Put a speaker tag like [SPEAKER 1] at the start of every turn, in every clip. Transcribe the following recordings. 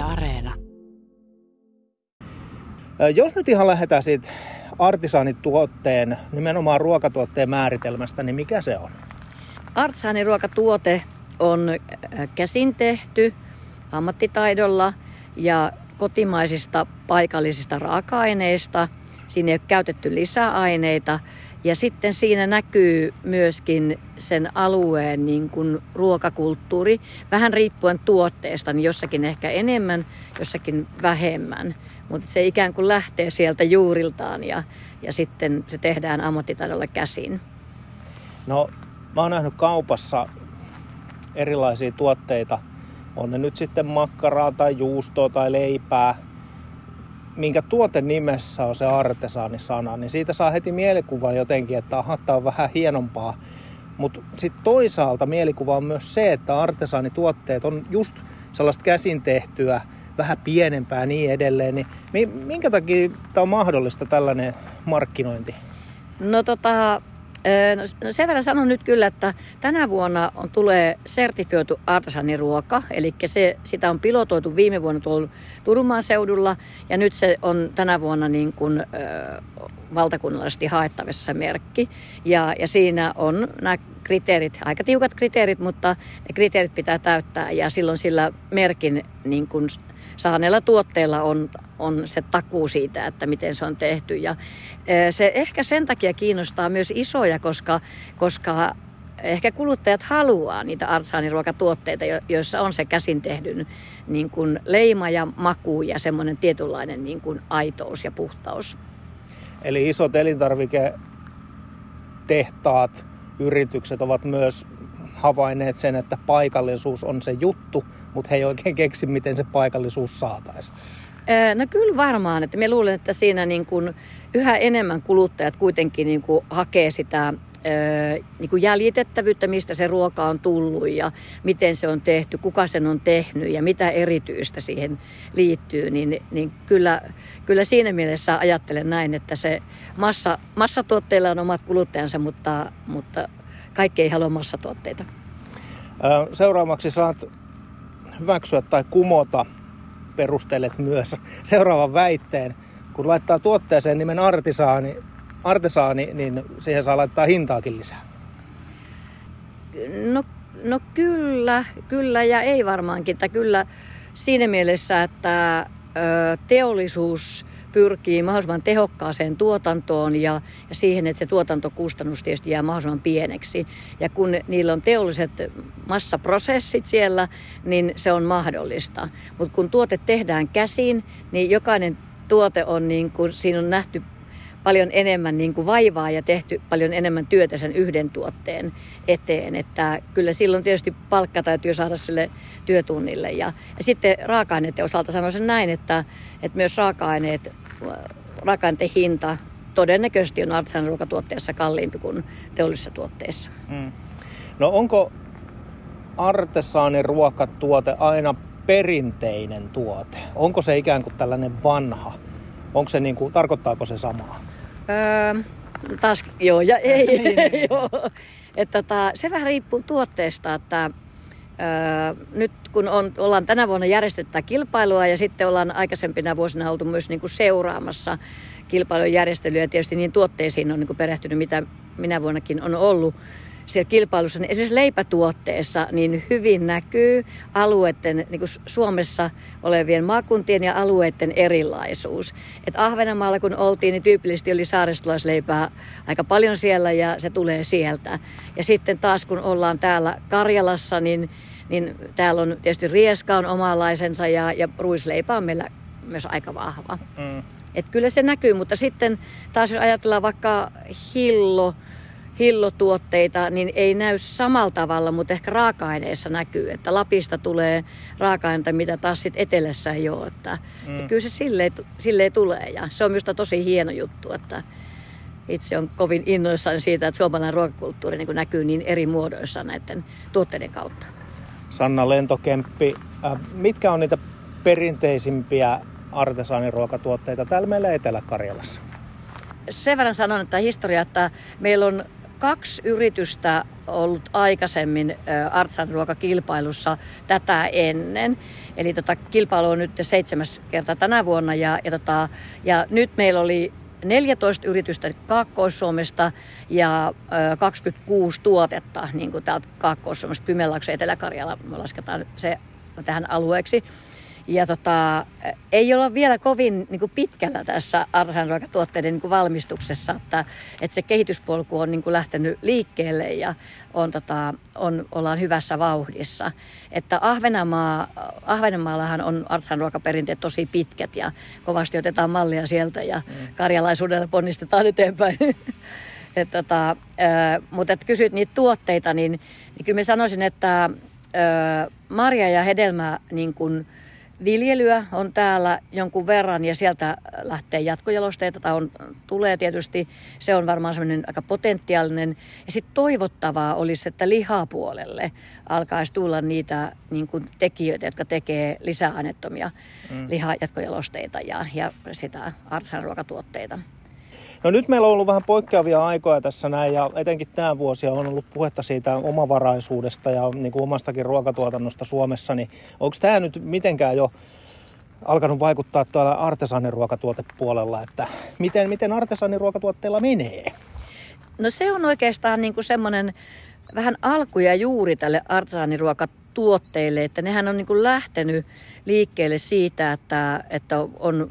[SPEAKER 1] Yle Areena.
[SPEAKER 2] Jos nyt ihan lähdetään siitä artisaanituotteen, nimenomaan ruokatuotteen määritelmästä, niin mikä se on?
[SPEAKER 3] Artisaaniruokatuote on käsin tehty ammattitaidolla ja kotimaisista paikallisista raaka-aineista. Siinä ei ole käytetty lisäaineita ja sitten siinä näkyy myöskin sen alueen niin kuin ruokakulttuuri, vähän riippuen tuotteesta, niin jossakin ehkä enemmän, jossakin vähemmän. Mutta se ikään kuin lähtee sieltä juuriltaan ja, ja sitten se tehdään ammattitaidolla käsin.
[SPEAKER 2] No, mä oon nähnyt kaupassa erilaisia tuotteita. On ne nyt sitten makkaraa tai juustoa tai leipää, minkä tuoten nimessä on se artesaanisana, niin siitä saa heti mielikuvan jotenkin, että aha, tämä on vähän hienompaa. Mutta sitten toisaalta mielikuva on myös se, että artesaanituotteet on just sellaista käsin tehtyä, vähän pienempää ja niin edelleen. Niin minkä takia tämä on mahdollista tällainen markkinointi?
[SPEAKER 3] No tota, No, no sen verran sanon nyt kyllä, että tänä vuonna on, tulee sertifioitu artesaniruoka, eli se, sitä on pilotoitu viime vuonna tuolla Turunmaan seudulla, ja nyt se on tänä vuonna niin kuin, ö, valtakunnallisesti haettavissa merkki. Ja, ja siinä on nämä kriteerit, aika tiukat kriteerit, mutta ne kriteerit pitää täyttää, ja silloin sillä merkin niin kuin saaneella tuotteella on, on se takuu siitä, että miten se on tehty. Ja se ehkä sen takia kiinnostaa myös isoja, koska, koska ehkä kuluttajat haluaa niitä artsaaniruokatuotteita, joissa on se käsin tehdyn niin kuin leima ja maku ja semmoinen tietynlainen niin kuin aitous ja puhtaus.
[SPEAKER 2] Eli isot elintarviketehtaat, yritykset ovat myös havainneet sen, että paikallisuus on se juttu, mutta he ei oikein keksi, miten se paikallisuus saataisiin.
[SPEAKER 3] No kyllä varmaan, että me luulen, että siinä niin kuin yhä enemmän kuluttajat kuitenkin niin kuin hakee sitä niin kuin jäljitettävyyttä, mistä se ruoka on tullut ja miten se on tehty, kuka sen on tehnyt ja mitä erityistä siihen liittyy, niin, niin kyllä, kyllä siinä mielessä ajattelen näin, että se massa, massatuotteilla on omat kuluttajansa, mutta, mutta kaikki ei halua massatuotteita.
[SPEAKER 2] Seuraavaksi saat hyväksyä tai kumota, perustelet myös seuraavan väitteen. Kun laittaa tuotteeseen nimen artisaani, artesaani, niin siihen saa laittaa hintaakin lisää.
[SPEAKER 3] No, no kyllä, kyllä ja ei varmaankin. Tai kyllä siinä mielessä, että teollisuus pyrkii mahdollisimman tehokkaaseen tuotantoon ja, ja siihen, että se tuotantokustannus tietysti jää mahdollisimman pieneksi. Ja kun niillä on teolliset massaprosessit siellä, niin se on mahdollista. Mutta kun tuote tehdään käsin, niin jokainen tuote on niin kuin, siinä on nähty paljon enemmän niin kuin vaivaa ja tehty paljon enemmän työtä sen yhden tuotteen eteen. Että kyllä silloin tietysti palkka täytyy saada sille työtunnille. Ja, ja sitten raaka-aineiden osalta sanoisin näin, että, että myös raaka-aineet, raaka-aineiden hinta todennäköisesti on artisan ruokatuotteessa kalliimpi kuin teollisessa tuotteessa. Mm.
[SPEAKER 2] No onko artesaanin ruokatuote aina perinteinen tuote? Onko se ikään kuin tällainen vanha? Onko se niin kuin, tarkoittaako se samaa?
[SPEAKER 3] Öö, taas joo ja ei. niin, niin. joo. Että tota, se vähän riippuu tuotteesta, että öö, nyt kun on, ollaan tänä vuonna järjestettä kilpailua ja sitten ollaan aikaisempina vuosina oltu myös niin kuin seuraamassa kilpailun järjestelyä. Tietysti niin tuotteisiin on niin perehtynyt, mitä minä vuonnakin on ollut siellä kilpailussa, niin esimerkiksi leipätuotteessa niin hyvin näkyy alueiden, niin kuin Suomessa olevien maakuntien ja alueiden erilaisuus. Et Ahvenanmaalla kun oltiin, niin tyypillisesti oli saaristolaisleipää aika paljon siellä ja se tulee sieltä. Ja sitten taas kun ollaan täällä Karjalassa, niin, niin täällä on tietysti rieska on omalaisensa ja, ja ruisleipä on meillä myös aika vahva. Mm. Et kyllä se näkyy, mutta sitten taas jos ajatellaan vaikka hillo, hillotuotteita, niin ei näy samalla tavalla, mutta ehkä raaka-aineissa näkyy, että Lapista tulee raaka-aineita, mitä taas sitten etelässä ei ole. Että, mm. kyllä se silleen, silleen tulee ja se on minusta tosi hieno juttu, että itse on kovin innoissaan siitä, että suomalainen ruokakulttuuri niin näkyy niin eri muodoissa näiden tuotteiden kautta.
[SPEAKER 2] Sanna Lentokemppi, äh, mitkä on niitä perinteisimpiä artesaaniruokatuotteita täällä meillä Etelä-Karjalassa?
[SPEAKER 3] Sen verran sanon, että historia, että meillä on kaksi yritystä ollut aikaisemmin Artsan ruokakilpailussa tätä ennen. Eli tota, kilpailu on nyt seitsemäs kerta tänä vuonna ja, ja, tota, ja nyt meillä oli 14 yritystä Kaakkois-Suomesta ja 26 tuotetta niin kuin täältä Kaakkois-Suomesta, Kymenlaakso, Etelä-Karjala, me lasketaan se tähän alueeksi. Ja tota, ei olla vielä kovin niin kuin pitkällä tässä arhanruokatuotteiden niin kuin valmistuksessa, että, että se kehityspolku on niin kuin lähtenyt liikkeelle ja on, tota, on, ollaan hyvässä vauhdissa. Että Ahvenanmaa, Ahvenanmaallahan on artsanruokaperinteet tosi pitkät ja kovasti otetaan mallia sieltä ja mm. karjalaisuudella ponnistetaan eteenpäin. et, tota, mutta että kysyt niitä tuotteita, niin, niin kyllä mä sanoisin, että marja ja hedelmä niin kuin, viljelyä on täällä jonkun verran ja sieltä lähtee jatkojalosteita tai on, tulee tietysti. Se on varmaan semmoinen aika potentiaalinen. Ja sitten toivottavaa olisi, että lihapuolelle alkaisi tulla niitä niin kuin tekijöitä, jotka tekee lisäaineettomia mm. lihajatkojalosteita ja, ja sitä artsanruokatuotteita.
[SPEAKER 2] No nyt meillä on ollut vähän poikkeavia aikoja tässä näin ja etenkin tämä vuosi on ollut puhetta siitä omavaraisuudesta ja niin kuin omastakin ruokatuotannosta Suomessa, niin onko tämä nyt mitenkään jo alkanut vaikuttaa tuolla artesaaniruokatuotepuolella, että miten, miten artesaaniruokatuotteilla menee?
[SPEAKER 3] No se on oikeastaan niin kuin semmoinen vähän alku ja juuri tälle artesaaniruokatuotteille, että nehän on niin kuin lähtenyt liikkeelle siitä, että, että on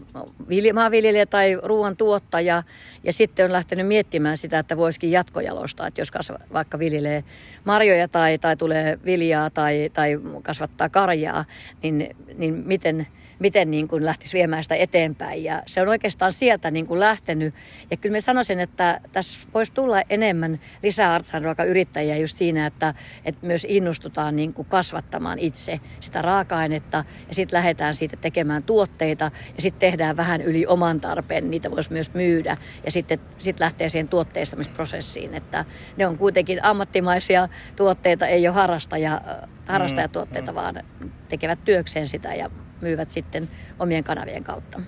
[SPEAKER 3] maanviljelijä tai ruoan tuottaja ja sitten on lähtenyt miettimään sitä, että voisikin jatkojalostaa, että jos kasva, vaikka viljelee marjoja tai, tai tulee viljaa tai, tai kasvattaa karjaa, niin, niin miten, miten niin kuin lähtisi viemään sitä eteenpäin. Ja se on oikeastaan sieltä niin kuin lähtenyt. Ja kyllä mä sanoisin, että tässä voisi tulla enemmän lisää artsanruokayrittäjiä just siinä, että, että myös innostutaan niin kuin kasvattamaan itse sitä raaka-ainetta ja sitten lähdetään siitä tekemään tuotteita ja sitten tehdään vähän yli oman tarpeen, niitä voisi myös myydä ja sitten sit lähtee siihen tuotteistamisprosessiin, että ne on kuitenkin ammattimaisia tuotteita, ei ole harrastaja, harrastajatuotteita, mm, mm. vaan tekevät työkseen sitä ja myyvät sitten omien kanavien kautta.